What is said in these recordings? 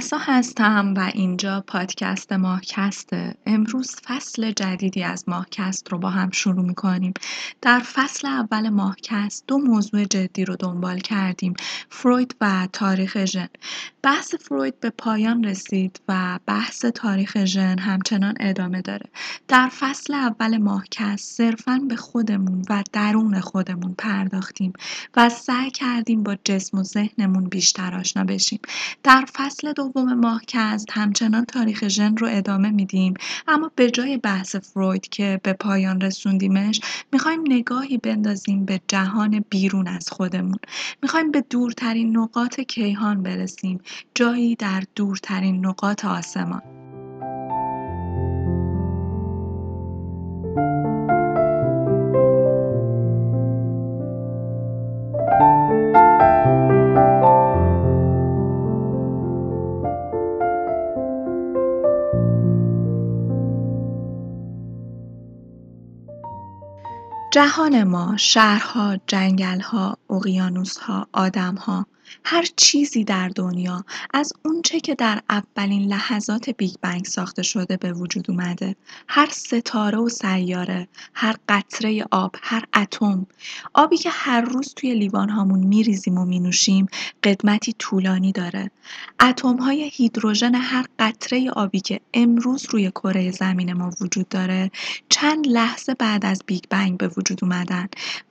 محسا هستم و اینجا پادکست ماهکسته. امروز فصل جدیدی از ماهکست رو با هم شروع می‌کنیم. در فصل اول ماهکست دو موضوع جدی رو دنبال کردیم فروید و تاریخ ژن. بحث فروید به پایان رسید و بحث تاریخ ژن همچنان ادامه داره. در فصل اول ماهکست صرفا به خودمون و درون خودمون پرداختیم و سعی کردیم با جسم و ذهنمون بیشتر آشنا بشیم. در فصل دوم ماهکست همچنان تاریخ ژن رو ادامه میدیم. اما به جای بحث فروید که به پایان رسوندیمش می‌خوایم نگاهی بندازیم به جهان بیرون از خودمون. می‌خوایم به دورترین نقاط کیهان برسیم جایی در دورترین نقاط آسمان. جهان ما، شهرها، جنگلها، اقیانوسها، آدمها هر چیزی در دنیا از اونچه که در اولین لحظات بیگ بنگ ساخته شده به وجود اومده. هر ستاره و سیاره هر قطره آب هر اتم. آبی که هر روز توی لیوان هامون میریزیم و مینوشیم قدمتی طولانی داره. اتم های هیدروژن هر قطره آبی که امروز روی کره زمین ما وجود داره چند لحظه بعد از بیگ بنگ به وجود اومدن.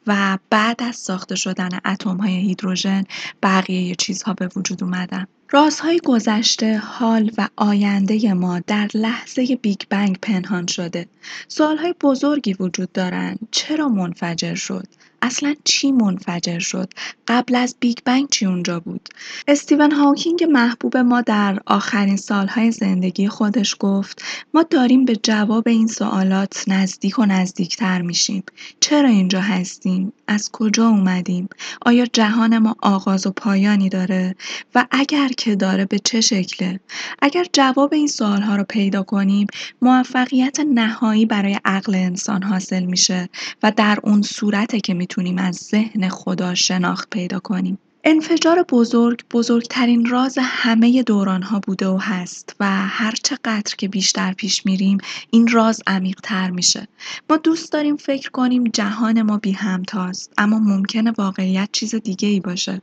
و بعد از ساخته شدن اتم های هیدروژن بقیه چیزها به وجود اومدن رازهای گذشته، حال و آینده ما در لحظه بیگ بنگ پنهان شده. سوالهای بزرگی وجود دارند. چرا منفجر شد؟ اصلا چی منفجر شد؟ قبل از بیگ بنگ چی اونجا بود؟ استیون هاوکینگ محبوب ما در آخرین سالهای زندگی خودش گفت ما داریم به جواب این سوالات نزدیک و نزدیکتر میشیم. چرا اینجا هستیم؟ از کجا اومدیم؟ آیا جهان ما آغاز و پایانی داره؟ و اگر که داره به چه شکله؟ اگر جواب این سوالها رو پیدا کنیم موفقیت نهایی برای عقل انسان حاصل میشه و در اون صورته که می‌تونیم از ذهن خدا شناخت پیدا کنیم. انفجار بزرگ بزرگترین راز همه دورانها بوده و هست و هر چقدر که بیشتر پیش میریم این راز عمیقتر میشه. ما دوست داریم فکر کنیم جهان ما بی همتاست اما ممکنه واقعیت چیز دیگه ای باشه.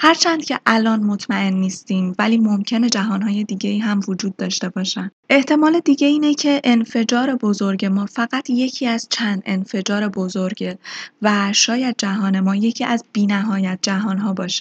هرچند که الان مطمئن نیستیم ولی ممکنه جهانهای دیگه ای هم وجود داشته باشن. احتمال دیگه اینه که انفجار بزرگ ما فقط یکی از چند انفجار بزرگه و شاید جهان ما یکی از بینهایت جهانها باشه.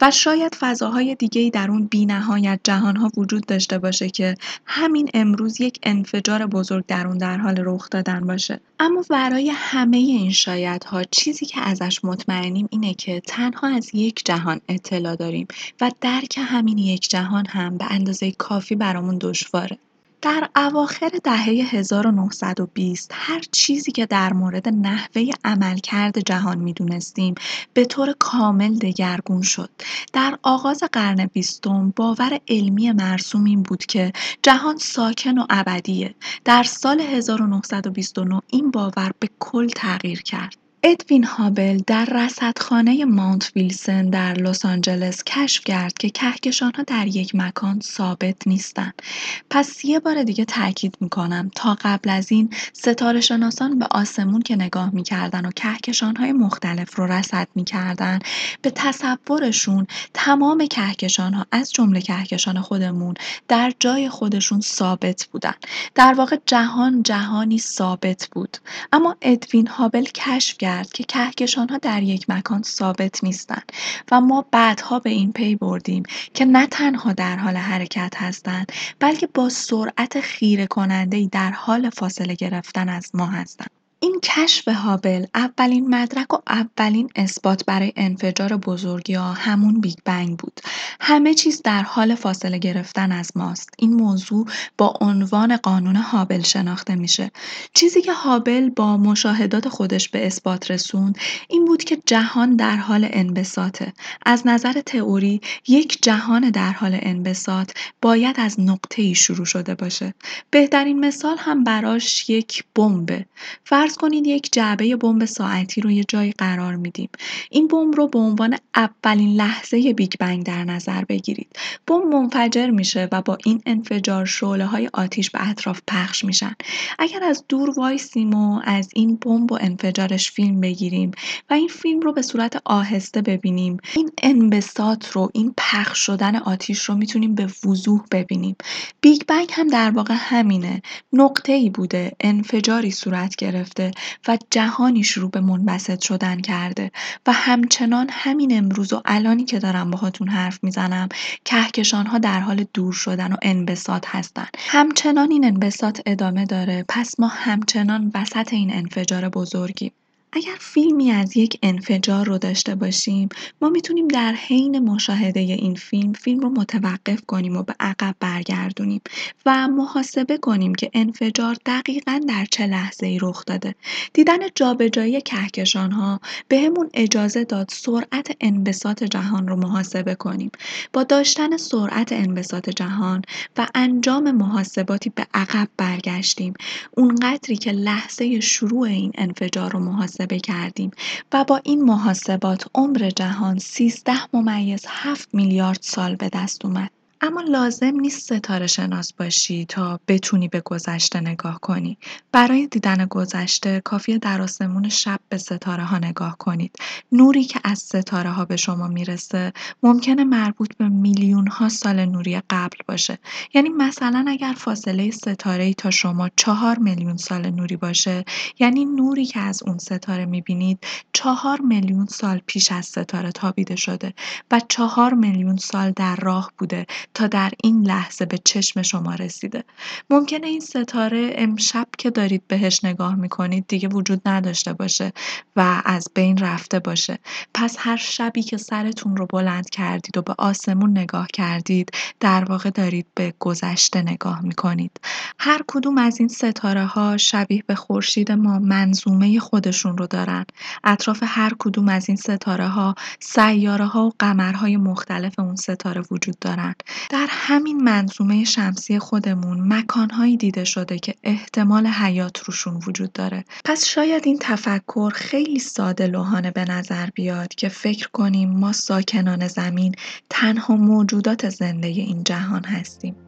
و شاید فضاهای دیگه در اون بینهایت جهانها وجود داشته باشه که همین امروز یک انفجار بزرگ در اون در حال رخ دادن باشه. اما برای همه این شایدها چیزی که ازش مطمئنیم اینه که تنها از یک جهان اطلاع داریم و درک همین یک جهان هم به اندازه کافی برامون دشواره. در اواخر دهه 1920 هر چیزی که در مورد نحوه عملکرد جهان می‌دونستیم به طور کامل دگرگون شد. در آغاز قرن بیستم باور علمی مرسوم این بود که جهان ساکن و ابدیه. در سال 1929 این باور به کل تغییر کرد. ادوین هابل در رصدخانه ماونت ویلسن در لس آنجلس کشف کرد که کهکشان‌ها در یک مکان ثابت نیستند. پس یه بار دیگه تاکید می‌کنم تا قبل از این ستاره شناسان به آسمون که نگاه می‌کردن و کهکشان‌های مختلف رو رصد می‌کردن به تصورشون تمام کهکشان‌ها از جمله کهکشان خودمون در جای خودشون ثابت بودن. در واقع جهان جهانی ثابت بود. اما ادوین هابل کشف کرد کرد که کهکشانها در یک مکان ثابت نیستند و ما بعدها به این پی بردیم که نه تنها در حال حرکت هستند بلکه با سرعت خیره کننده در حال فاصله گرفتن از ما هستند. این کشف هابل اولین مدرک و اولین اثبات برای انفجار ها همون بیگ بنگ بود. همه چیز در حال فاصله گرفتن از ماست. این موضوع با عنوان قانون هابل شناخته میشه. چیزی که هابل با مشاهدات خودش به اثبات رسوند این بود که جهان در حال انبساطه. از نظر تئوری یک جهان در حال انبساط باید از نقطه ای شروع شده باشه. بهترین مثال هم براش یک بمبه. فرض فرض کنید یک جعبه بمب ساعتی رو یه جایی قرار میدیم. این بمب رو به عنوان اولین لحظه بیگ بنگ در نظر بگیرید. بمب منفجر میشه و با این انفجار شعله های آتیش به اطراف پخش میشن. اگر از دور وایسیم و از این بمب و انفجارش فیلم بگیریم و این فیلم رو به صورت آهسته ببینیم این انبساط رو این پخش شدن آتیش رو می‌تونیم به وضوح ببینیم. بیگ بنگ هم در واقع همینه. نقطه ای بوده. انفجاری صورت گرفته. و جهانی شروع به منبسط شدن کرده و همچنان همین امروز و الانی که دارم باهاتون حرف می‌زنم کهکشان ها در حال دور شدن و انبساط هستن. همچنان این انبساط ادامه داره پس ما همچنان وسط این انفجار بزرگیم. اگر فیلمی از یک انفجار رو داشته باشیم ما می‌تونیم در حین مشاهده این فیلم فیلم رو متوقف کنیم و به عقب برگردونیم و محاسبه کنیم که انفجار دقیقا در چه لحظه ای رخ داده. دیدن جابجایی کهکشان ها به همون اجازه داد سرعت انبساط جهان رو محاسبه کنیم. با داشتن سرعت انبساط جهان و انجام محاسباتی به عقب برگشتیم. اونقدری که لحظه شروع این انفجار رو محاسبه محاسبه کردیم و با این محاسبات عمر جهان 13 ممیز 7 میلیارد سال به دست اومد. اما لازم نیست ستاره شناس باشی تا بتونی به گذشته نگاه کنی. برای دیدن گذشته کافیه در آسمون شب به ستاره ها نگاه کنید. نوری که از ستاره ها به شما می‌رسه ممکنه مربوط به میلیون ها سال نوری قبل باشه. یعنی مثلا اگر فاصله ستاره تا شما چهار میلیون سال نوری باشه یعنی نوری که از اون ستاره می‌بینید چهار میلیون سال پیش از ستاره تابیده شده و چهار میلیون سال در راه بوده تا در این لحظه به چشم شما رسیده. ممکنه این ستاره امشب که دارید بهش نگاه می‌کنید دیگه وجود نداشته باشه و از بین رفته باشه. پس هر شبی که سرتون رو بلند کردید و به آسمون نگاه کردید در واقع دارید به گذشته نگاه می‌کنید. هر کدوم از این ستاره ها شبیه به خورشید ما منظومه خودشون رو دارن. اطراف هر کدوم از این ستاره ها سیاره ها و قمرهای مختلف اون ستاره وجود دارن. در همین منظومه شمسی خودمون مکانهایی دیده شده که احتمال حیات روشون وجود داره. پس شاید این تفکر خیلی ساده لوحانه به نظر بیاد که فکر کنیم ما ساکنان زمین تنها موجودات زنده این جهان هستیم.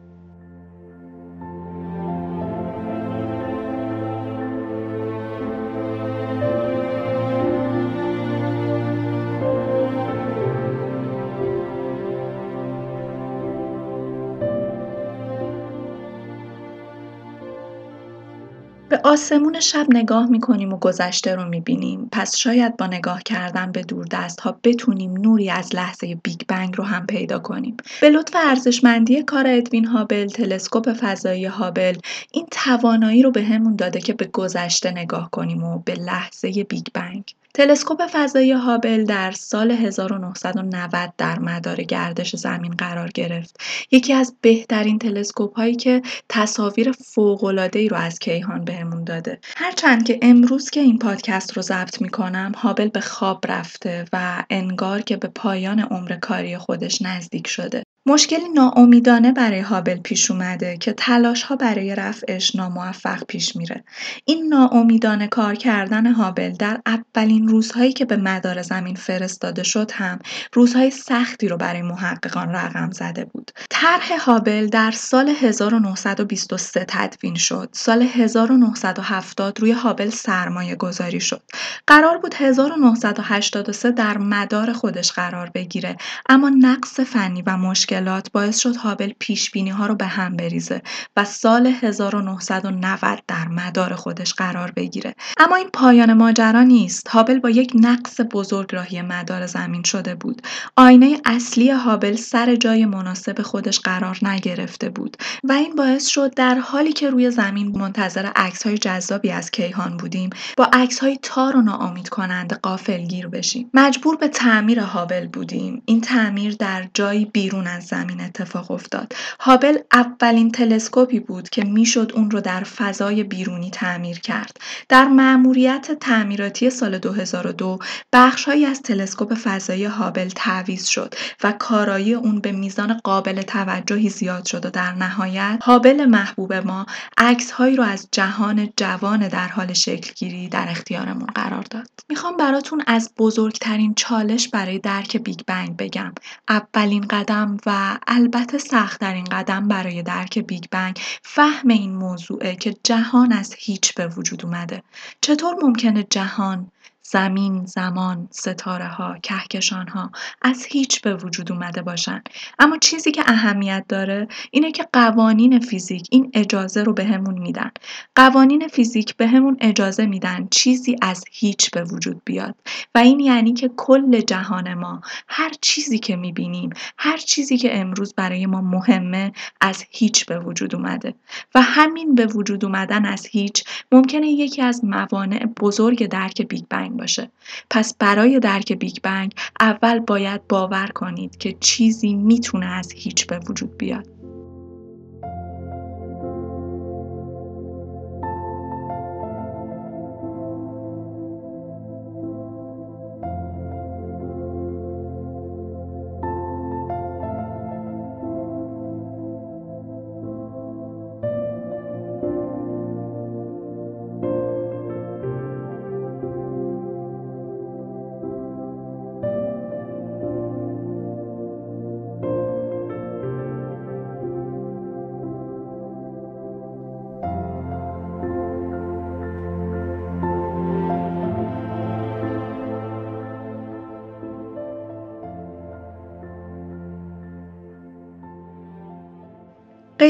به آسمون شب نگاه می‌کنیم و گذشته رو می‌بینیم. پس شاید با نگاه کردن به دور دست ها بتونیم نوری از لحظه بیگ بنگ رو هم پیدا کنیم. به لطف ارزشمندی کار ادوین هابل تلسکوپ فضایی هابل این توانایی رو بهمون داده که به گذشته نگاه کنیم و به لحظه بیگ بنگ. تلسکوپ فضایی هابل در سال 1990 در مدار گردش زمین قرار گرفت. یکی از بهترین تلسکوپ هایی که تصاویر ای رو از کیهان بهمون داده. هرچند که امروز که این پادکست رو ضبط می‌کنم هابل به خواب رفته و انگار که به پایان عمر کاری خودش نزدیک شده. مشکلی ناامیدانه برای هابل پیش اومده که ها برای رفعش ناموفق پیش میره. این ناامیدانه کار کردن هابل در اولین روزهایی که به مدار زمین فرستاده شد هم روزهای سختی رو برای محققان رقم زده بود. طرح هابل در سال 1923 تدوین شد. سال 1970 روی هابل سرمایه گذاری شد. قرار بود 1983 در مدار خودش قرار بگیره اما نقص فنی و مشکل مشکلات باعث شد هابل پیش بینی ها رو به هم بریزه و سال 1990 در مدار خودش قرار بگیره. اما این پایان ماجرا نیست. هابل با یک نقص بزرگ راهی مدار زمین شده بود. آینه اصلی هابل سر جای مناسب خودش قرار نگرفته بود و این باعث شد در حالی که روی زمین منتظر عکس های جذابی از کیهان بودیم با عکس های تار و ناامید کننده قافلگیر بشیم. مجبور به تعمیر هابل بودیم. این تعمیر در جایی بیرون از زمین اتفاق افتاد. هابل اولین تلسکوپی بود که می‌شد اون رو در فضای بیرونی تعمیر کرد. در مأموریت تعمیراتی سال 2002 بخشهایی از تلسکوپ فضایی هابل تعویض شد و کارایی اون به میزان قابل توجهی زیاد شد و در نهایت هابل محبوب ما عکسهایی رو از جهان جوان در حال شکلگیری در اختیارمون قرار داد. می‌خوام براتون از بزرگترین چالش برای درک بیگ بنگ بگم. اولین قدم و البته سختترین قدم برای درک بیگ بنگ فهم این موضوعه که جهان از هیچ به وجود اومده. چطور ممکنه جهان زمین، زمان، ستاره ها، کهکشان ها از هیچ به وجود اومده باشن. اما چیزی که اهمیت داره اینه که قوانین فیزیک این اجازه رو بهمون میدن. قوانین فیزیک بهمون اجازه میدن چیزی از هیچ به وجود بیاد و این یعنی که کل جهان ما هر چیزی که می‌بینیم هر چیزی که امروز برای ما مهمه از هیچ به وجود اومده و همین به وجود اومدن از هیچ ممکنه یکی از موانع بزرگ درک بیگ بنگ باشه. پس برای درک بیگ بنگ اول باید باور کنید که چیزی می‌تونه از هیچ به وجود بیاد.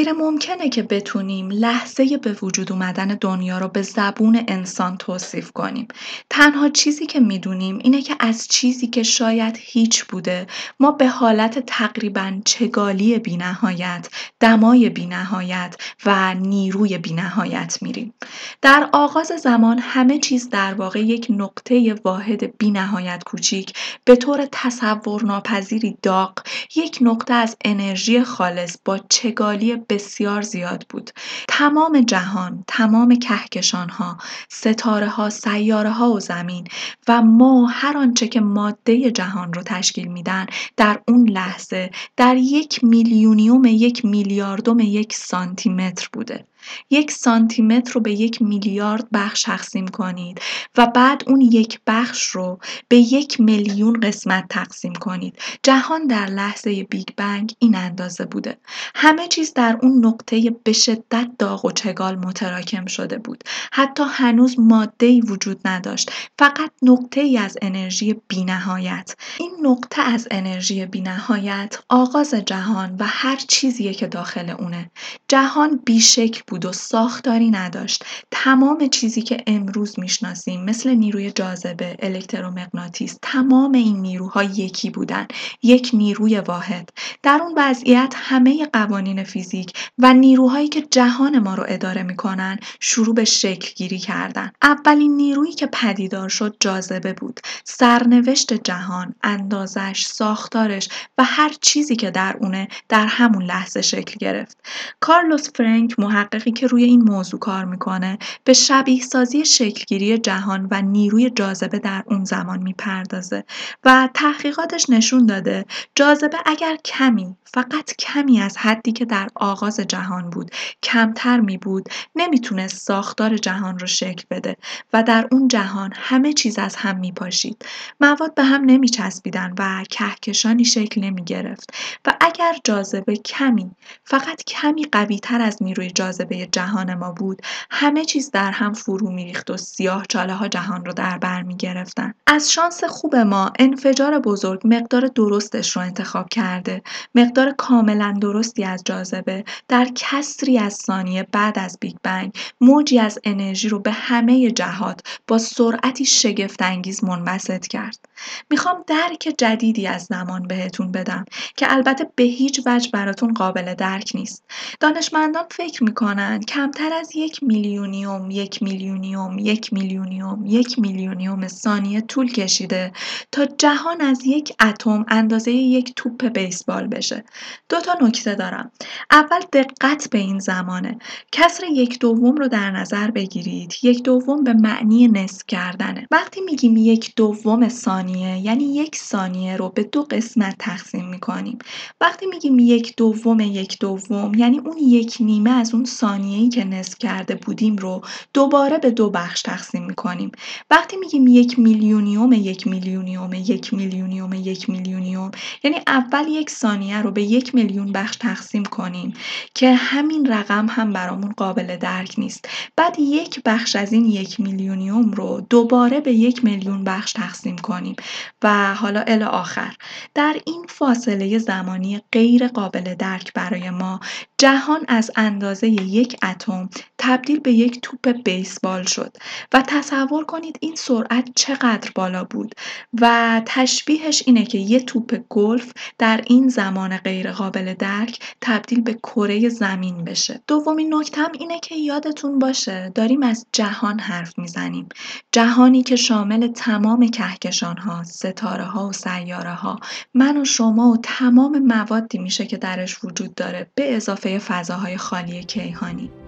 غیر ممکنه که بتونیم لحظه به وجود اومدن دنیا رو به زبون انسان توصیف کنیم. تنها چیزی که می‌دونیم اینه که از چیزی که شاید هیچ بوده ما به حالت تقریبا چگالی بینهایت، دمای بینهایت و نیروی بینهایت میریم. در آغاز زمان همه چیز در واقع یک نقطه واحد بینهایت کوچیک به طور تصور ناپذیری داغ یک نقطه از انرژی خالص با چگالی بسیار زیاد بود. تمام جهان، تمام کهکشان ها، ستاره ها، سیاره ها و زمین و ما هر آنچه که ماده جهان رو تشکیل میدن در اون لحظه در یک میلیونیوم یک میلیاردوم یک سانتی متر بوده. یک سانتیمتر رو به یک میلیارد بخش تقسیم کنید و بعد اون یک بخش رو به یک میلیون قسمت تقسیم کنید. جهان در لحظه بیگ بنگ این اندازه بوده. همه چیز در اون نقطه به شدت داغ و چگال متراکم شده بود. حتی هنوز ماده وجود نداشت. فقط نقطه ای از انرژی بینهایت. این نقطه از انرژی بینهایت آغاز جهان و هر چیزیه که داخل اونه. جهان بیشکل بود. و ساختاری نداشت. تمام چیزی که امروز می‌شناسیم مثل نیروی جاذبه الکترومغناطیس تمام این نیروها یکی بودن یک نیروی واحد. در اون وضعیت همه قوانین فیزیک و نیروهایی که جهان ما رو اداره می‌کنن شروع به شکل گیری کردن. اولین نیرویی که پدیدار شد جاذبه بود. سرنوشت جهان اندازش ساختارش و هر چیزی که در اونه در همون لحظه شکل گرفت. کارلوس فرانک محقق که روی این موضوع کار می‌کنه به شبیه سازی شکلگیری جهان و نیروی جاذبه در اون زمان می‌پردازه و تحقیقاتش نشون داده جاذبه اگر کمی فقط کمی از حدی که در آغاز جهان بود کمتر می بود نمی‌تونه ساختار جهان رو شکل بده و در اون جهان همه چیز از هم می پاشید. مواد به هم نمی چسبیدن و کهکشانی شکل نمی گرفت و اگر جاذبه کمی فقط کمی قوی تر از نیروی جاذبه جهان ما بود همه چیز در هم فرو میریخت و سیاه چاله ها جهان رو در بر می گرفتن. از شانس خوب ما انفجار بزرگ مقدار درستش رو انتخاب کرده. مقدار کاملا درستی از جاذبه. در کسری از ثانیه بعد از بیگ بنگ موجی از انرژی رو به همه جهات با سرعتی شگفتانگیز منبسط کرد. می‌خوام درک جدیدی از زمان بهتون بدم که البته به هیچ وجه براتون قابل درک نیست. دانشمندان فکر می‌کنن کمتر از یک میلیونیوم یک میلیونیوم یک میلیونیوم یک میلیونیوم ثانیه طول کشیده تا جهان از یک اتم اندازه یک توپ بیسبال بشه. دو تا نکته دارم. اول دقت به این زمانه. کسر یک دوم رو در نظر بگیرید. یک دوم به معنی نصف کردنه. وقتی میگیم یک دوم ثانیه یعنی یک ثانیه رو به دو قسمت تقسیم می‌کنیم. وقتی میگیم یک دوم یک دوم یعنی اون یک نیمه از اون ثانیه‌ای که نصف کرده بودیم رو دوباره به دو بخش تقسیم می‌کنیم. وقتی میگیم یک میلیونیوم یک میلیونیوم یک میلیونیوم یک میلیونیوم یعنی اول یک ثانیه رو به یک میلیون بخش تقسیم کنیم که همین رقم هم برامون قابل درک نیست. بعد یک بخش از این یک میلیونیوم رو دوباره به یک میلیون بخش تقسیم کنیم. و حالا ال آخر. در این فاصله زمانی غیر قابل درک برای ما جهان از اندازه یک اتم تبدیل به یک توپ بیسبال شد و تصور کنید این سرعت چقدر بالا بود و تشبیهش اینه که یه توپ گلف در این زمان غیرقابل درک تبدیل به کره زمین بشه. دومین نکتم اینه که یادتون باشه داریم از جهان حرف می‌زنیم. جهانی که شامل تمام کهکشان ها ستاره ها و سیاره ها من و شما و تمام موادی میشه که درش وجود داره به اضافه فضاهای خالی کیهان. 2020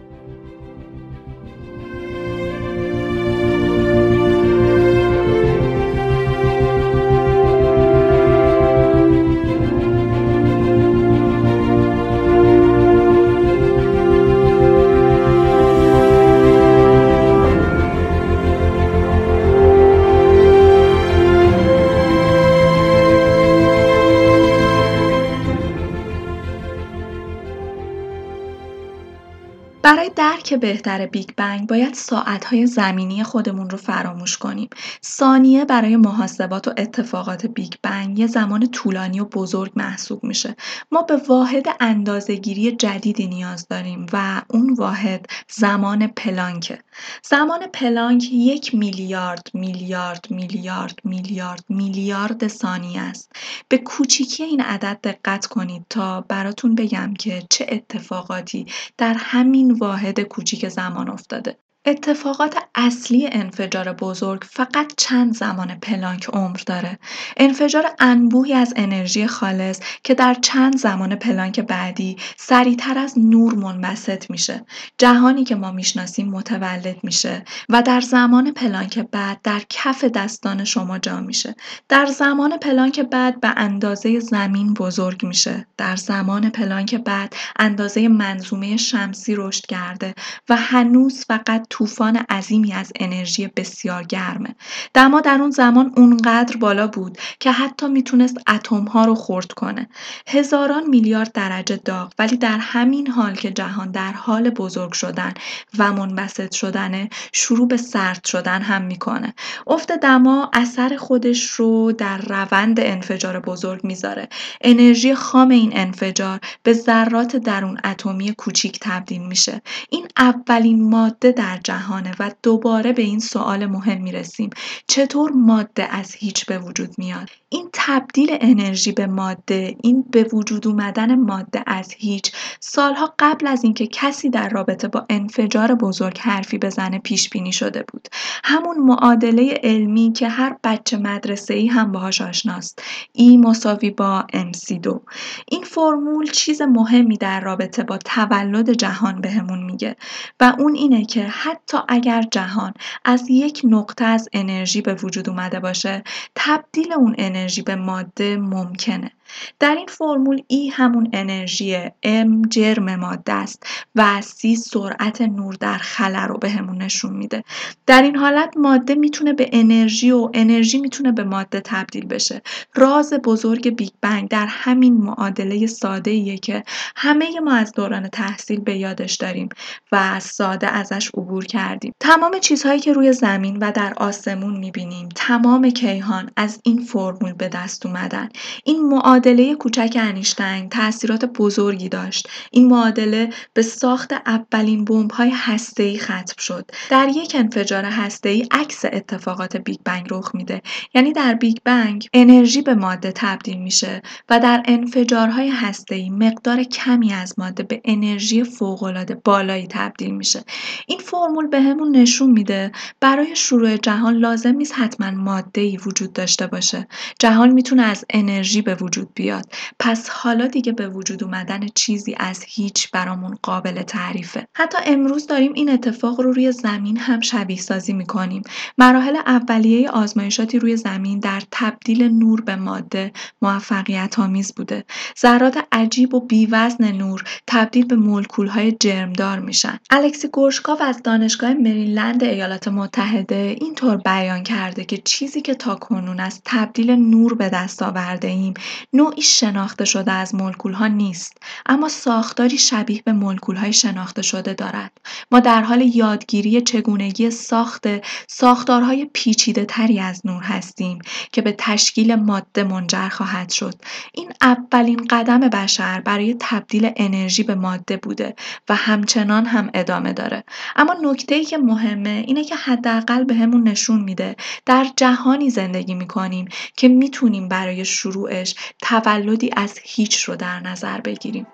درک بهتر بیگ بنگ باید ساعتهای زمینی خودمون رو فراموش کنیم. ثانیه برای محاسبات و اتفاقات بیگ بنگ یه زمان طولانی و بزرگ محسوب میشه. ما به واحد اندازهگیری جدیدی نیاز داریم و اون واحد زمان پلانکه. زمان پلانک یک میلیارد میلیارد میلیارد میلیارد میلیارد ثانیه است. به کوچیکی این عدد دقت کنید تا براتون بگم که چه اتفاقاتی در همین واحد کوچیک زمان افتاده. اتفاقات اصلی انفجار بزرگ فقط چند زمان پلانک عمر داره. انفجار انبوهی از انرژی خالص که در چند زمان پلانک بعدی سریعتر از نور منبسط میشه. جهانی که ما می‌شناسیم متولد میشه و در زمان پلانک بعد در کف دستان شما جا میشه. در زمان پلانک بعد به اندازه زمین بزرگ میشه. در زمان پلانک بعد اندازه منظومه شمسی رشد کرده و هنوز فقط طوفان عظیمی از انرژی بسیار گرمه. دما در اون زمان اونقدر بالا بود که حتی می‌تونست اتم ها رو خرد کنه. هزاران میلیارد درجه داغ ولی در همین حال که جهان در حال بزرگ شدن و منبسط شدنه شروع به سرد شدن هم می‌کنه. افت دما اثر خودش رو در روند انفجار بزرگ می‌ذاره. انرژی خام این انفجار به ذرات درون اتمی کوچیک تبدیل میشه. این اولین ماده در جهانه و دوباره به این سوال مهم می‌رسیم. چطور ماده از هیچ به وجود میاد؟ این تبدیل انرژی به ماده این به وجود اومدن ماده از هیچ سالها قبل از اینکه کسی در رابطه با انفجار بزرگ حرفی بزنه پیش بینی شده بود. همون معادله علمی که هر بچه مدرسه ای هم باهاش آشناست. ای مساوی با MC2 این فرمول چیز مهمی در رابطه با تولد جهان بهمون میگه و اون اینه که حتی اگر جهان از یک نقطه از انرژی به وجود اومده باشه تبدیل اون انرژی به ماده ممکنه. در این فرمول ای همون انرژی ام جرم ماده است و سی سرعت نور در خلا رو بهمون نشون میده. در این حالت ماده می‌تونه به انرژی و انرژی می‌تونه به ماده تبدیل بشه. راز بزرگ بیگ بنگ در همین معادله ساده ایه که همه ما از دوران تحصیل به یادش داریم و ساده ازش عبور کردیم. تمام چیزهایی که روی زمین و در آسمون می‌بینیم تمام کیهان از این فرمول به دست اومدن. این معادله معادله کوچک انیشتین تاثیرات بزرگی داشت. این معادله به ساخت اولین بمب‌های هسته‌ای ختم شد. در یک انفجار هسته‌ای عکس اتفاقات بیگ بنگ رخ میده. یعنی در بیگ بنگ انرژی به ماده تبدیل میشه و در انفجارهای هسته‌ای مقدار کمی از ماده به انرژی فوق‌العاده بالایی تبدیل میشه. این فرمول بهمون نشون میده برای شروع جهان لازم نیست حتما ماده‌ای وجود داشته باشه. جهان می‌تونه از انرژی به وجود بیاد. پس حالا دیگه به وجود اومدن چیزی از هیچ برامون قابل تعریفه. حتی امروز داریم این اتفاق رو روی زمین هم شبیه سازی می‌کنیم. مراحل اولیه آزمایشاتی روی زمین در تبدیل نور به ماده موفقیت آمیز بوده. ذرات عجیب و بیوزن نور تبدیل به مولکول‌های جرمدار میشن. الکسی گورشکاف از دانشگاه مریلند ایالات متحده اینطور بیان کرده که چیزی که تاکنون از تبدیل نور به دست آورده ایم نوعی شناخته شده از مولکول‌ها نیست اما ساختاری شبیه به مولکول‌های شناخته شده دارد. ما در حال یادگیری چگونگی ساخت ساختارهای پیچیده تری از نور هستیم که به تشکیل ماده منجر خواهد شد. این اولین قدم بشر برای تبدیل انرژی به ماده بوده و همچنان هم ادامه داره. اما نکته ای که مهمه اینه که حداقل بهمون نشون میده در جهانی زندگی می‌کنیم که می‌تونیم برای شروعش تولدی از هیچ رو در نظر بگیریم.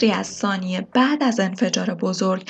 کسری از ثانیه بعد از انفجار بزرگ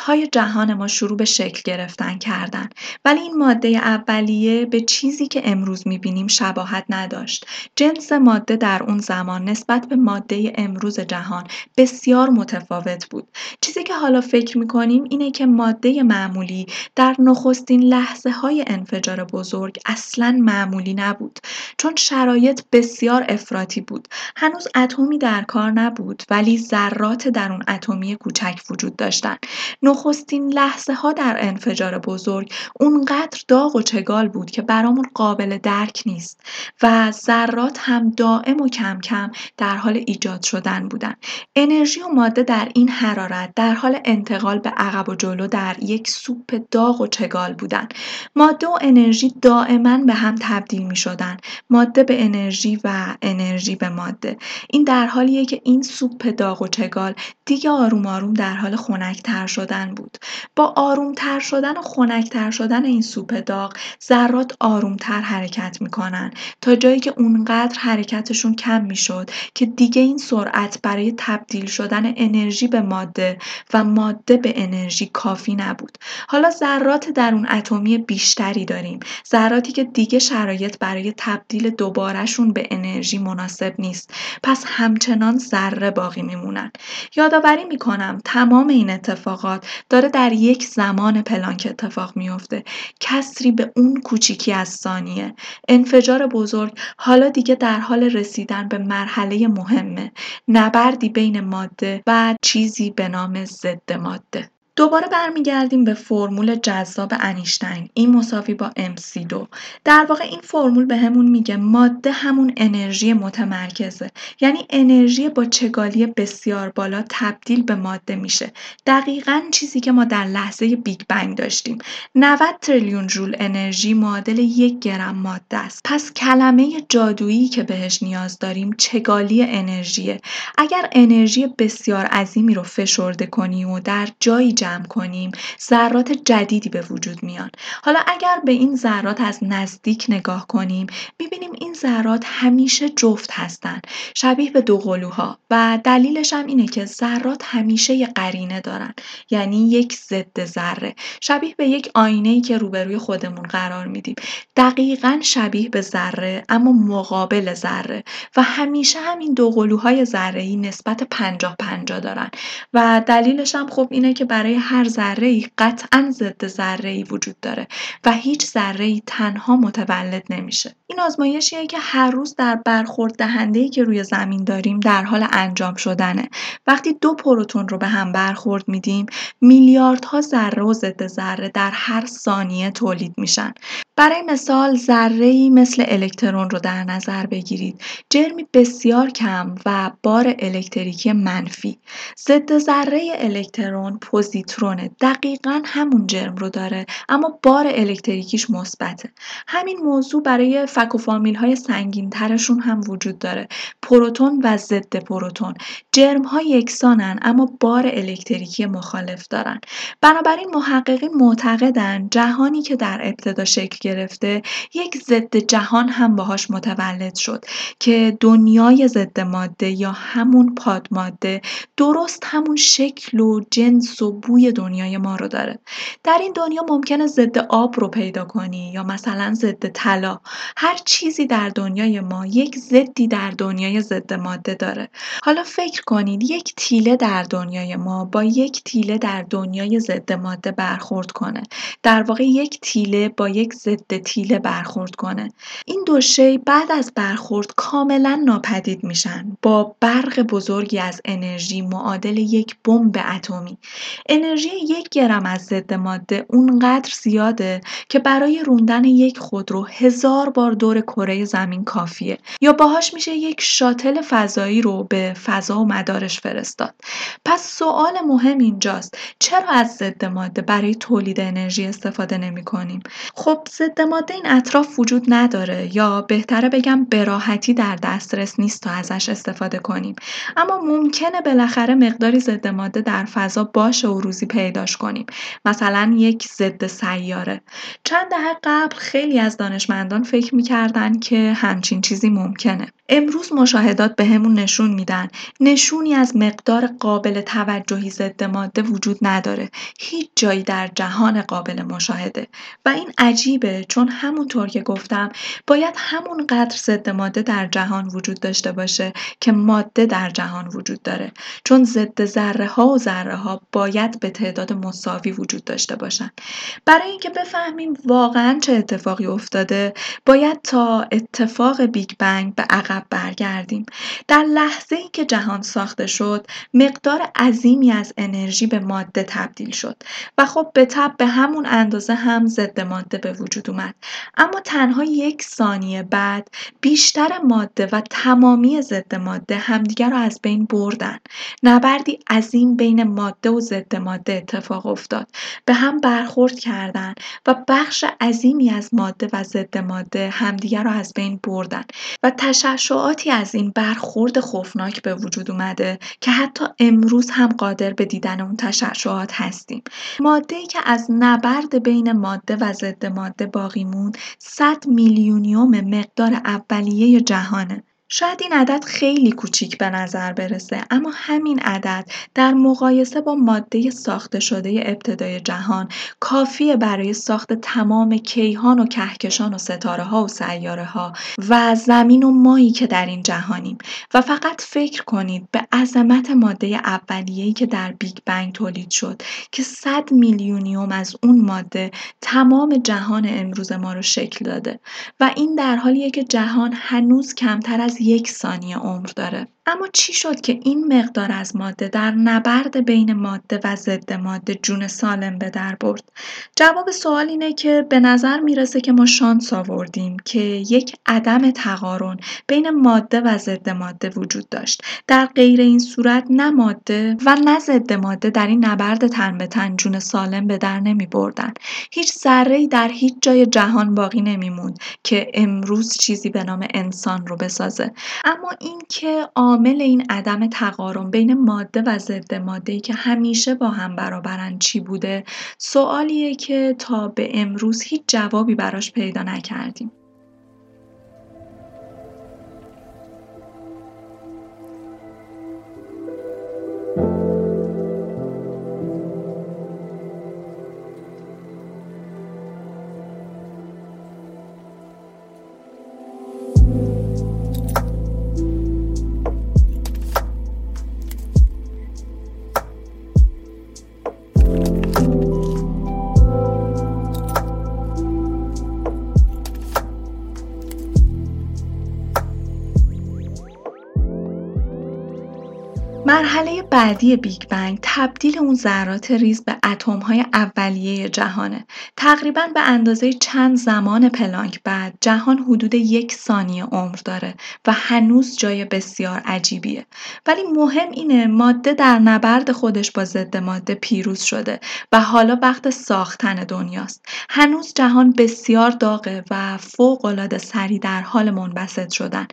های جهان ما شروع به شکل گرفتن کردن. ولی این ماده اولیه به چیزی که امروز می‌بینیم شباهت نداشت. جنس ماده در اون زمان نسبت به ماده امروز جهان بسیار متفاوت بود. چیزی که حالا فکر می‌کنیم اینه که ماده معمولی در نخستین لحظه های انفجار بزرگ اصلا معمولی نبود. چون شرایط بسیار افراطی بود. هنوز اتمی در کار نبود بود ولی ذرات در اون اتمی کوچک وجود داشتن نخستین لحظه ها در انفجار بزرگ اونقدر داغ و چگال بود که برامون قابل درک نیست و ذرات هم دائم و کم کم در حال ایجاد شدن بودن. انرژی و ماده در این حرارت در حال انتقال به عقب و جلو در یک سوپ داغ و چگال بودن. ماده و انرژی دائما به هم تبدیل می شدن ماده به انرژی و انرژی به ماده. این در حالیه که این سوپ داغ و چگال دیگه آروم آروم در حال خنکتر شدن بود. با آرومتر شدن و خنکتر شدن این سوپ داغ ذرات آرومتر حرکت می‌کنن. تا جایی که اونقدر حرکتشون کم می‌شد که دیگه این سرعت برای تبدیل شدن انرژی به ماده و ماده به انرژی کافی نبود. حالا ذرات در اون اتمی بیشتری داریم. ذراتی که دیگه شرایط برای تبدیل دوبارهشون به انرژی مناسب نیست. پس همچنان ذره باقی میمونن یادآوری می‌کنم تمام این اتفاقات داره در یک زمان پلانک اتفاق میفته کسری به اون کوچیکی از ثانیه. انفجار بزرگ حالا دیگه در حال رسیدن به مرحله مهمه. نبردی بین ماده و چیزی به نام ضد ماده. دوباره برمیگردیم به فرمول جذاب انیشتین E مساوی با MC2 در واقع این فرمول بهمون میگه ماده همون انرژی متمرکزه. یعنی انرژی با چگالی بسیار بالا تبدیل به ماده میشه. دقیقا چیزی که ما در لحظه بیگ بنگ داشتیم. 90 تریلیون جول انرژی معادل یک گرم ماده است. پس کلمه جادویی که بهش نیاز داریم چگالی انرژیه. اگر انرژی بسیار عظیمی رو فشرده کنی و در جایی جمع کنیم ذرات جدیدی به وجود میان حالا اگر به این ذرات از نزدیک نگاه کنیم می‌بینیم این ذرات همیشه جفت هستند شبیه به دو قلوها. و دلیلش هم اینه که ذرات همیشه یه قرینه دارن یعنی یک ضد ذره. شبیه به یک آینه ای که روبروی خودمون قرار میدیم. دقیقا شبیه به ذره اما مقابل ذره. و همیشه همین دو قلوهای ذره ای نسبت پنجاه پنجاه دارن. و دلیلش هم خب اینه که برای برای هر ذره ای قطعا ضد ذره ای وجود داره و هیچ ذره ای تنها متولد نمیشه. این آزمایشیه که هر روز در برخورد دهنده که روی زمین داریم در حال انجام شدنه. وقتی دو پروتون رو به هم برخورد میدیم میلیاردها ذره و ضد ذره در هر ثانیه تولید میشن. برای مثال ذره مثل الکترون رو در نظر بگیرید. جرمی بسیار کم و بار الکتریکی منفی. ضد ذره الکترون پوزیترونه دقیقا همون جرم رو داره. اما بار الکتریکیش مثبته. همین موضوع برای فک و فامیل های سنگین ترشون هم وجود داره. پروتون و ضد پروتون. جرم ها یکسانن اما بار الکتریکی مخالف دارن. بنابراین محققین معتقدن جهانی که در ابتدا شکل گرفته یک ضد جهان هم باهاش متولد شد که دنیای ضد ماده یا همون پادماده درست همون شکل و جنس و بوی دنیای ما رو داره. در این دنیا ممکنه ضد آب رو پیدا کنی یا مثلا ضد طلا. هر چیزی در دنیای ما یک ضدی در دنیای ضد ماده داره. حالا فکر کنید یک تیله در دنیای ما با یک تیله در دنیای ضد ماده برخورد کنه. در واقع یک تیله با یک ضد تیله برخورد کنه. این دو شی بعد از برخورد کاملا ناپدید میشن. با برق بزرگی از انرژی معادل یک بمب اتمی. انرژی یک گرم از ضد ماده اونقدر زیاده که برای روندن یک خودرو هزار بار دور کره زمین کافیه. یا باهاش میشه یک شاتل فضایی رو به فضا و مدارش فرستاد. پس سوال مهم اینجاست چرا از ضد ماده برای تولید انرژی استفاده نمی کنیم؟ خب ضد ماده این اطراف وجود نداره یا بهتره بگم براحتی در دسترس نیست تا ازش استفاده کنیم. اما ممکنه بالاخره مقداری ضد ماده در فضا باشه و روزی پیداش کنیم. مثلا یک ضد سیاره. چند دهه قبل خیلی از دانشمندان فکر می‌کردن که همچین چیزی ممکنه. امروز مشاهدات به نشون میدن. نشونی از مقدار قابل توجهی ضد ماده وجود نداره. هیچ جایی در جهان قابل مشاهده. و این عجیبه چون همونطور که گفتم باید همون قدر ضد ماده در جهان وجود داشته باشه که ماده در جهان وجود داره. چون ضد ذره ها و ذره ها باید به تعداد مساوی وجود داشته باشن. برای اینکه بفهمیم واقعا چه اتفاقی افتاده باید تا اتفاق بیگ بنگ به عقب برگردیم. در لحظه ای که جهان ساخته شد مقدار عظیمی از انرژی به ماده تبدیل شد و خب به تب به همون اندازه هم ضد ماده به وجود اومد. اما تنها یک ثانیه بعد بیشتر ماده و تمامی ضد ماده همدیگر رو از بین بردن. نبردی عظیم بین ماده و ضد ماده اتفاق افتاد. به هم برخورد کردند و بخش عظیمی از ماده و ضد ماده همدیگر رو از بین بردن و تشعشعاتی از این برخورد خوفناک به وجود اومده که حتی امروز هم قادر به دیدن اون تشعشعات هستیم. ماده ای که از نبرد بین ماده و ضد ماده باقی موند 100 میلیونیوم مقدار اولیه جهانه. شاید این عدد خیلی کوچیک به نظر برسه اما همین عدد در مقایسه با ماده ساخته شده ابتدای جهان کافیه برای ساخت تمام کیهان و کهکشان و ستاره ها و سیاره ها و زمین و مایی که در این جهانیم. و فقط فکر کنید به عظمت ماده اولیه‌ای که در بیگ بنگ تولید شد که 100 میلیونیوم از اون ماده تمام جهان امروز ما رو شکل داده. و این در حالیه که جهان هنوز کمتر از یک ثانیه عمر داره. اما چی شد که این مقدار از ماده در نبرد بین ماده و ضد ماده جون سالم به در برد؟ جواب سوال اینه که به نظر می‌رسه که ما شانس آوردیم که یک عدم تقارن بین ماده و ضد ماده وجود داشت. در غیر این صورت نه ماده و نه ضد ماده در این نبرد تن به تن جون سالم به در نمی بردن. هیچ ذره در هیچ جای جهان باقی نمیموند که امروز چیزی به نام انسان رو بسازه. اما اینکه عامل این عدم تقارن بین ماده و ضد ماده که همیشه با هم برابرن چی بوده؟ سوالیه که تا به امروز هیچ جوابی براش پیدا نکردیم. بعدی بیگ بنگ تبدیل اون ذرات ریز به های اولیه جهانه. تقریبا به اندازه چند زمان پلانک بعد جهان حدود یک ثانیه عمر داره و هنوز جای بسیار عجیبیه. ولی مهم اینه ماده در نبرد خودش با ضد ماده پیروز شده و حالا وقت ساختن دنیاست. هنوز جهان بسیار داغه و فوق العاده سریع در حال منبسط شدن.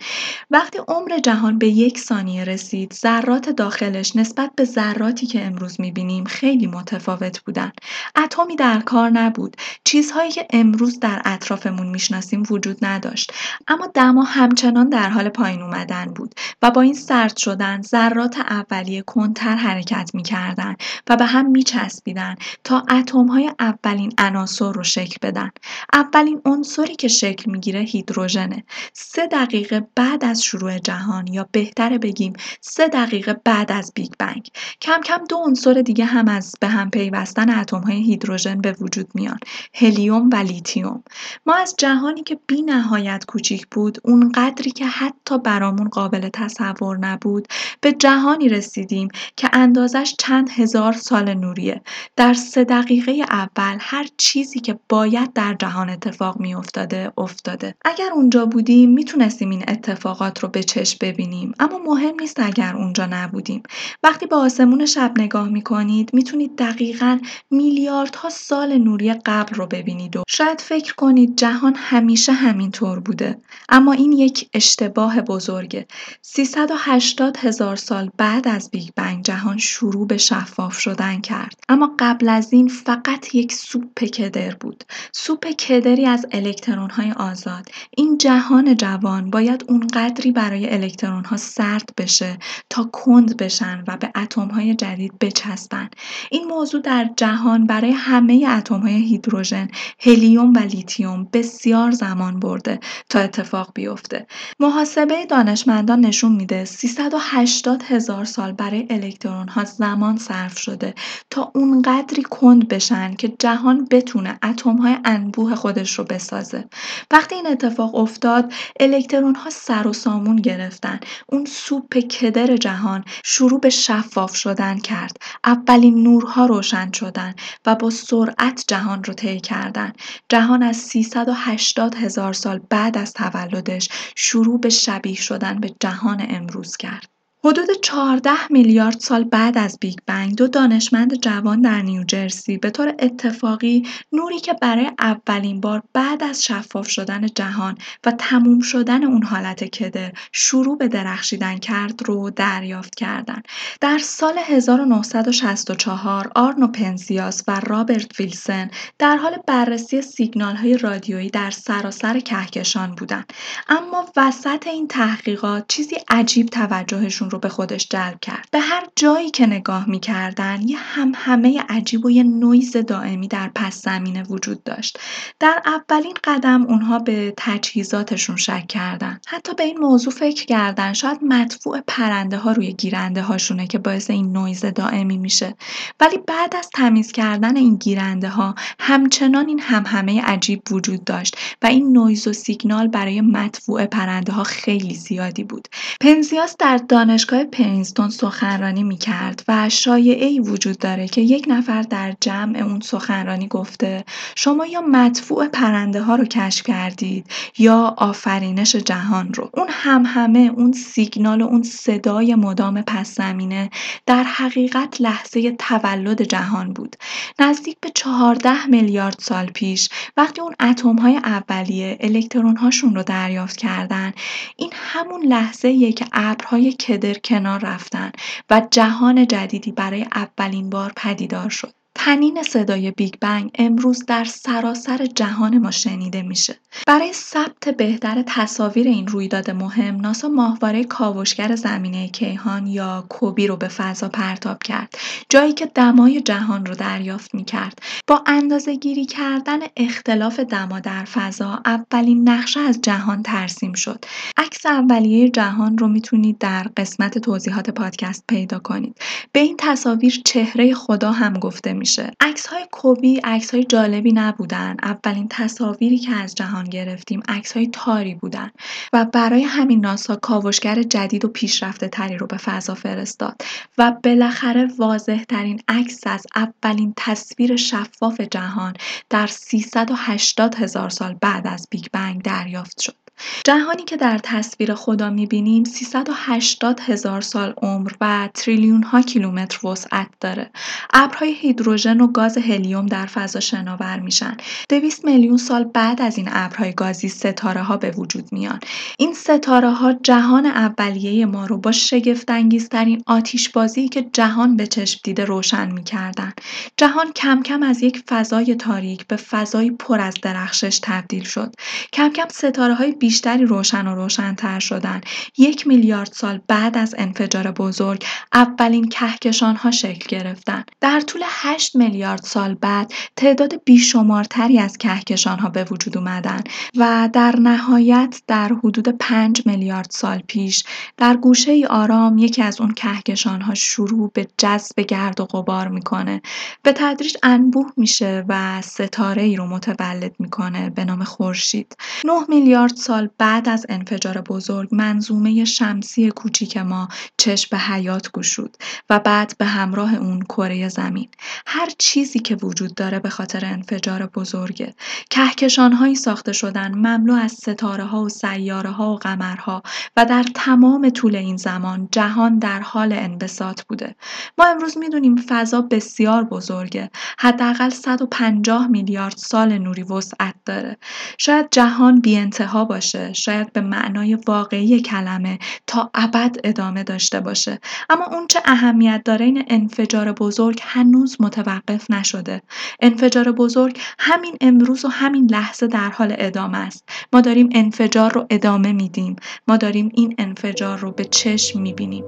وقتی عمر جهان به یک ثانیه رسید ذرات داخلش نسبت به ذراتی که امروز می‌بینیم خیلی متفاوت بودن. اتمی در کار نبود. چیزهایی که امروز در اطرافمون می‌شناسیم وجود نداشت. اما دما همچنان در حال پایین اومدن بود و با این سرد شدن ذرات اولیه کنتر حرکت می‌کردن و به هم میچسبیدن تا اتمهای اولین عناصر رو شکل بدن. اولین عنصری که شکل می‌گیره هیدروژنه. سه دقیقه بعد از شروع جهان یا بهتر بگیم سه دقیقه بعد از بیگ بنگ کم کم دو عنصر دیگه هم از به هم پیوستن اتم های هیدروژن به وجود میان هلیوم و لیتیوم. ما از جهانی که بی نهایت کوچیک بود اون قدری که حتی برامون قابل تصور نبود به جهانی رسیدیم که اندازش چند هزار سال نوریه. در سه دقیقه اول هر چیزی که باید در جهان اتفاق می افتاده. اگر اونجا بودیم می‌تونستیم این اتفاقات رو به چشم ببینیم اما مهم نیست اگر اونجا نبودیم. وقتی به آسمون شب نگاه می‌کنید می‌تونید دقیقا میلیاردها سال نوری قبل رو ببینید و شاید فکر کنید جهان همیشه همینطور بوده. اما این یک اشتباه بزرگه. 380 هزار سال بعد از بیگ بنگ جهان شروع به شفاف شدن کرد. اما قبل از این فقط یک سوپ کدر بود. سوپ کدری از الکترون های آزاد. این جهان جوان باید اونقدری برای الکترون ها سرد بشه تا کند بشن و به اتم های جدید بچسبن این موضوع در جهان برای همه اتم های هیدروژن هلیوم و لیتیوم بسیار زمان برده تا اتفاق بیفته. محاسبه دانشمندان نشون میده 380 هزار سال برای الکترون ها زمان صرف شده تا اونقدری کند بشن که جهان بتونه اتم های انبوه خودش رو بسازه. وقتی این اتفاق افتاد الکترون ها سر و سامون گرفتن. اون سوپ کدر جهان شروع به شفاف شدن کرد. اولین نورها روشن شدن و با سرعت جهان رو طی کردن. جهان از 380 هزار سال بعد از تولدش شروع به شبیه شدن به جهان امروز کرد. حدود 14 میلیارد سال بعد از بیگ بنگ دو دانشمند جوان در نیوجرسی به طور اتفاقی نوری که برای اولین بار بعد از شفاف شدن جهان و تموم شدن اون حالت کدر شروع به درخشیدن کرد رو دریافت کردند. در سال 1964 آرنو پنزیاس و رابرت ویلسن در حال بررسی سیگنال های رادیویی در سراسر کهکشان بودند اما وسط این تحقیقات چیزی عجیب توجهشون رو به خودش جلب کرد. به هر جایی که نگاه می‌کردن یه همهمه عجیب و یه نویز دائمی در پس زمینه وجود داشت. در اولین قدم اونها به تجهیزاتشون شک کردن. حتی به این موضوع فکر کردن. شاید مدفوع پرنده ها روی گیرنده هاشونه که باعث این نویز دائمی میشه. ولی بعد از تمیز کردن این گیرنده ها همچنان این همهمه عجیب وجود داشت و این نویز و سیگنال برای مدفوع پرنده ها خیلی زیادی بود. پنزیاس در دانش دانشگاه پرینستون سخنرانی می‌کرد و ای وجود داره که یک نفر در جمع اون سخنرانی گفته شما یا مدفوع پرنده ها رو کشف کردید یا آفرینش جهان رو. اون هم همه اون سیگنال و اون صدای مدام پس زمینه در حقیقت لحظه تولد جهان بود. نزدیک به چهارده میلیارد سال پیش وقتی اون اتم های اولیه الکترون هاشون رو دریافت کردن این همون لحظه که ابرهای کدر کنار رفتن و جهان جدیدی برای اولین بار پدیدار شد. تنین صدای بیگ بنگ امروز در سراسر جهان ما شنیده میشه. برای ثبت بهتر تصاویر این رویداد مهم، ناسا ماهواره کاوشگر زمینه کیهان یا کوبی رو به فضا پرتاب کرد. جایی که دمای جهان رو دریافت می‌کرد. با اندازه گیری کردن اختلاف دما در فضا، اولین نقشه از جهان ترسیم شد. عکس اولیه جهان رو می‌تونید در قسمت توضیحات پادکست پیدا کنید. به این تصاویر چهره خدا هم گفته می میشه. های COBE های جالبی نبودن. اولین تصاویری که از جهان گرفتیم های تاری بودن و برای همین ناسا کاوشگر جدید و پیشرفته تری رو به فضا فرستاد و بالاخره واضح ترین عکس از اولین تصویر شفاف جهان در 380 هزار سال بعد از بیگ بنگ دریافت شد. جهانی که در تصویر خدا می‌بینیم 380 هزار سال عمر و تریلیون ها کیلومتر وسعت داره. ابرهای هیدروژن و گاز هلیوم در فضا شناور میشن. 200 میلیون سال بعد از این ابرهای گازی ستاره ها به وجود میان. این ستاره ها جهان اولیه ما رو با شگفت انگیزترین آتیش بازی که جهان به چشم دیده روشن می‌کردن. جهان کم کم از یک فضای تاریک به فضای پر از درخشش تبدیل شد. کم کم ستاره های بیشتری روشن و روشنتر شدن. یک میلیارد سال بعد از انفجار بزرگ اولین کهکشان ها شکل گرفتن. در طول 8 میلیارد سال بعد تعداد بیشمارتری از کهکشان ها به وجود اومدن و در نهایت در حدود 5 میلیارد سال پیش در گوشه ای آرام یکی از اون کهکشان ها شروع به جذب گرد و غبار می‌کنه. به تدریج انبوه میشه و ستاره ای رو متولد می‌کنه به نام خورشید. 9 میلیارد سال سال بعد از انفجار بزرگ منظومه شمسی کوچیک ما چشم به حیات گشود و بعد به همراه اون کره زمین. هر چیزی که وجود داره به خاطر انفجار بزرگه کهکشانهایی ساخته شدن مملو از ستاره ها و سیاره ها و قمرها و در تمام طول این زمان جهان در حال انبساط بوده. ما امروز می‌دونیم فضا بسیار بزرگه. حداقل 150 میلیارد سال نوری وسعت داره. شاید جهان بی انتها باشه. شاید به معنای واقعی کلمه تا ابد ادامه داشته باشه. اما اون چه اهمیت داره این انفجار بزرگ هنوز متوقف نشده. انفجار بزرگ همین امروز و همین لحظه در حال ادامه است. ما داریم انفجار رو ادامه میدیم. ما داریم این انفجار رو به چشم می‌بینیم.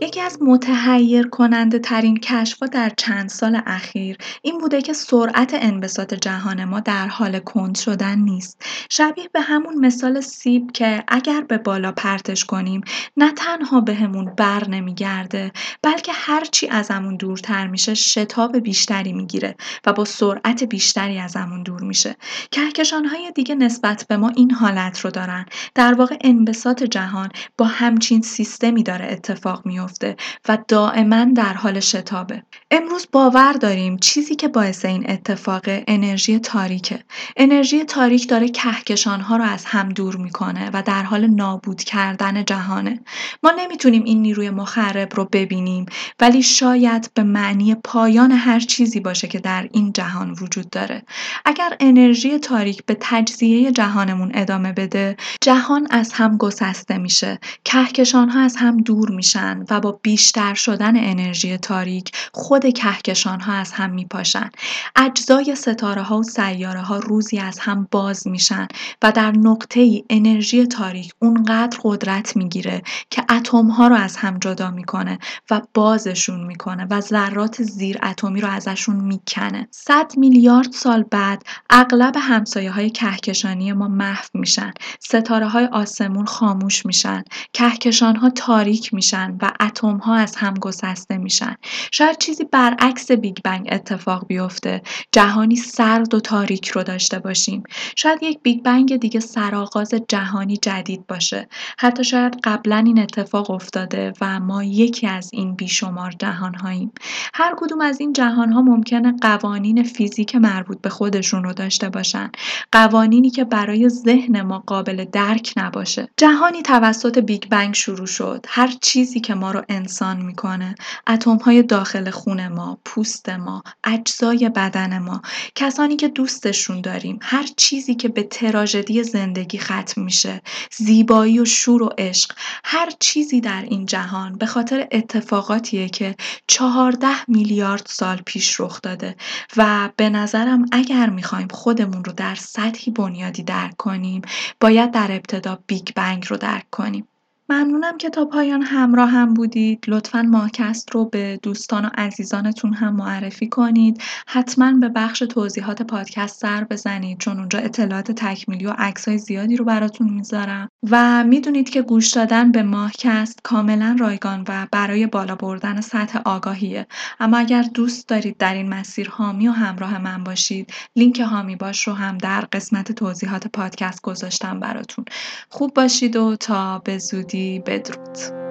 یکی از متحیر کننده ترین کشف‌ها در چند سال اخیر این بوده که سرعت انبساط جهان ما در حال کند شدن نیست. شبیه به همون مثال سیب که اگر به بالا پرتش کنیم نه تنها بهمون بر نمیگرده بلکه هرچی ازمون دورتر میشه شتاب بیشتری می‌گیره و با سرعت بیشتری ازمون دور میشه. کهکشانهای دیگه نسبت به ما این حالت رو دارن. در واقع انبساط جهان با همچین سیستمی داره اتفاق میفته. و دائما در حال شتابه. امروز باور داریم چیزی که باعث این اتفاق انرژی تاریکه. انرژی تاریک داره کهکشان ها رو از هم دور می‌کنه و در حال نابود کردن جهانه. ما نمی‌تونیم این نیروی مخرب رو ببینیم ولی شاید به معنی پایان هر چیزی باشه که در این جهان وجود داره. اگر انرژی تاریک به تجزیه جهانمون ادامه بده جهان از هم گسسته میشه کهکشان ها از هم دور میشن و با بیشتر شدن انرژی تاریک خود کهکشان ها از هم پاشن. اجزای ستاره ها و سیاره ها روزی از هم باز میشن و در نقطه ای انرژی تاریک اونقدر قدرت می‌گیره که اتم ها رو از هم جدا می‌کنه و بازشون می‌کنه و ذرات زیر اتمی رو ازشون می‌کنه. 100 میلیارد سال بعد اغلب همسایه های کهکشانی ما محو میشن. ستاره های آسمون خاموش میشن. کهکشان ها تاریک میشن و اتم ها از هم گسسته میشن. شاید چیزی برعکس بیگ بنگ اتفاق بیفته. جهانی سرد و تاریک رو داشته باشیم. شاید یک بیگ بنگ دیگه سرآغاز جهانی جدید باشه. حتی شاید قبلا این اتفاق افتاده و ما یکی از این بیشمار جهان هاییم هر کدوم از این جهان ها ممکنه قوانین فیزیک مربوط به خودشون رو داشته باشن. قوانینی که برای ذهن ما قابل درک نباشه. جهانی توسط بیگ بنگ شروع شد. هر چیزی که ما رو رو انسان می‌کنه. اتم های داخل خون ما پوست ما اجزای بدن ما کسانی که دوستشون داریم هر چیزی که به تراژدی زندگی ختم میشه زیبایی و شور و عشق هر چیزی در این جهان به خاطر اتفاقاتیه که چهارده میلیارد سال پیش رخ داده و به نظرم اگر می‌خوایم خودمون رو در سطحی بنیادی درک کنیم باید در ابتدا بیگ بنگ رو درک کنیم. ممنونم که تا پایان همراه هم بودید. لطفا ماهکست رو به دوستان و عزیزانتون هم معرفی کنید. حتما به بخش توضیحات پادکست سر بزنید چون اونجا اطلاعات تکمیلی و عکسای زیادی رو براتون می‌ذارم. و می‌دونید که گوش دادن به ماهکست کاملا رایگان و برای بالا بردن سطح آگاهیه. اما اگر دوست دارید در این مسیر حامی و همراه من باشید لینک حامی باش رو هم در قسمت توضیحات پادکست گذاشتم براتون. خوب باشید و تا به زودی. и Bedroot.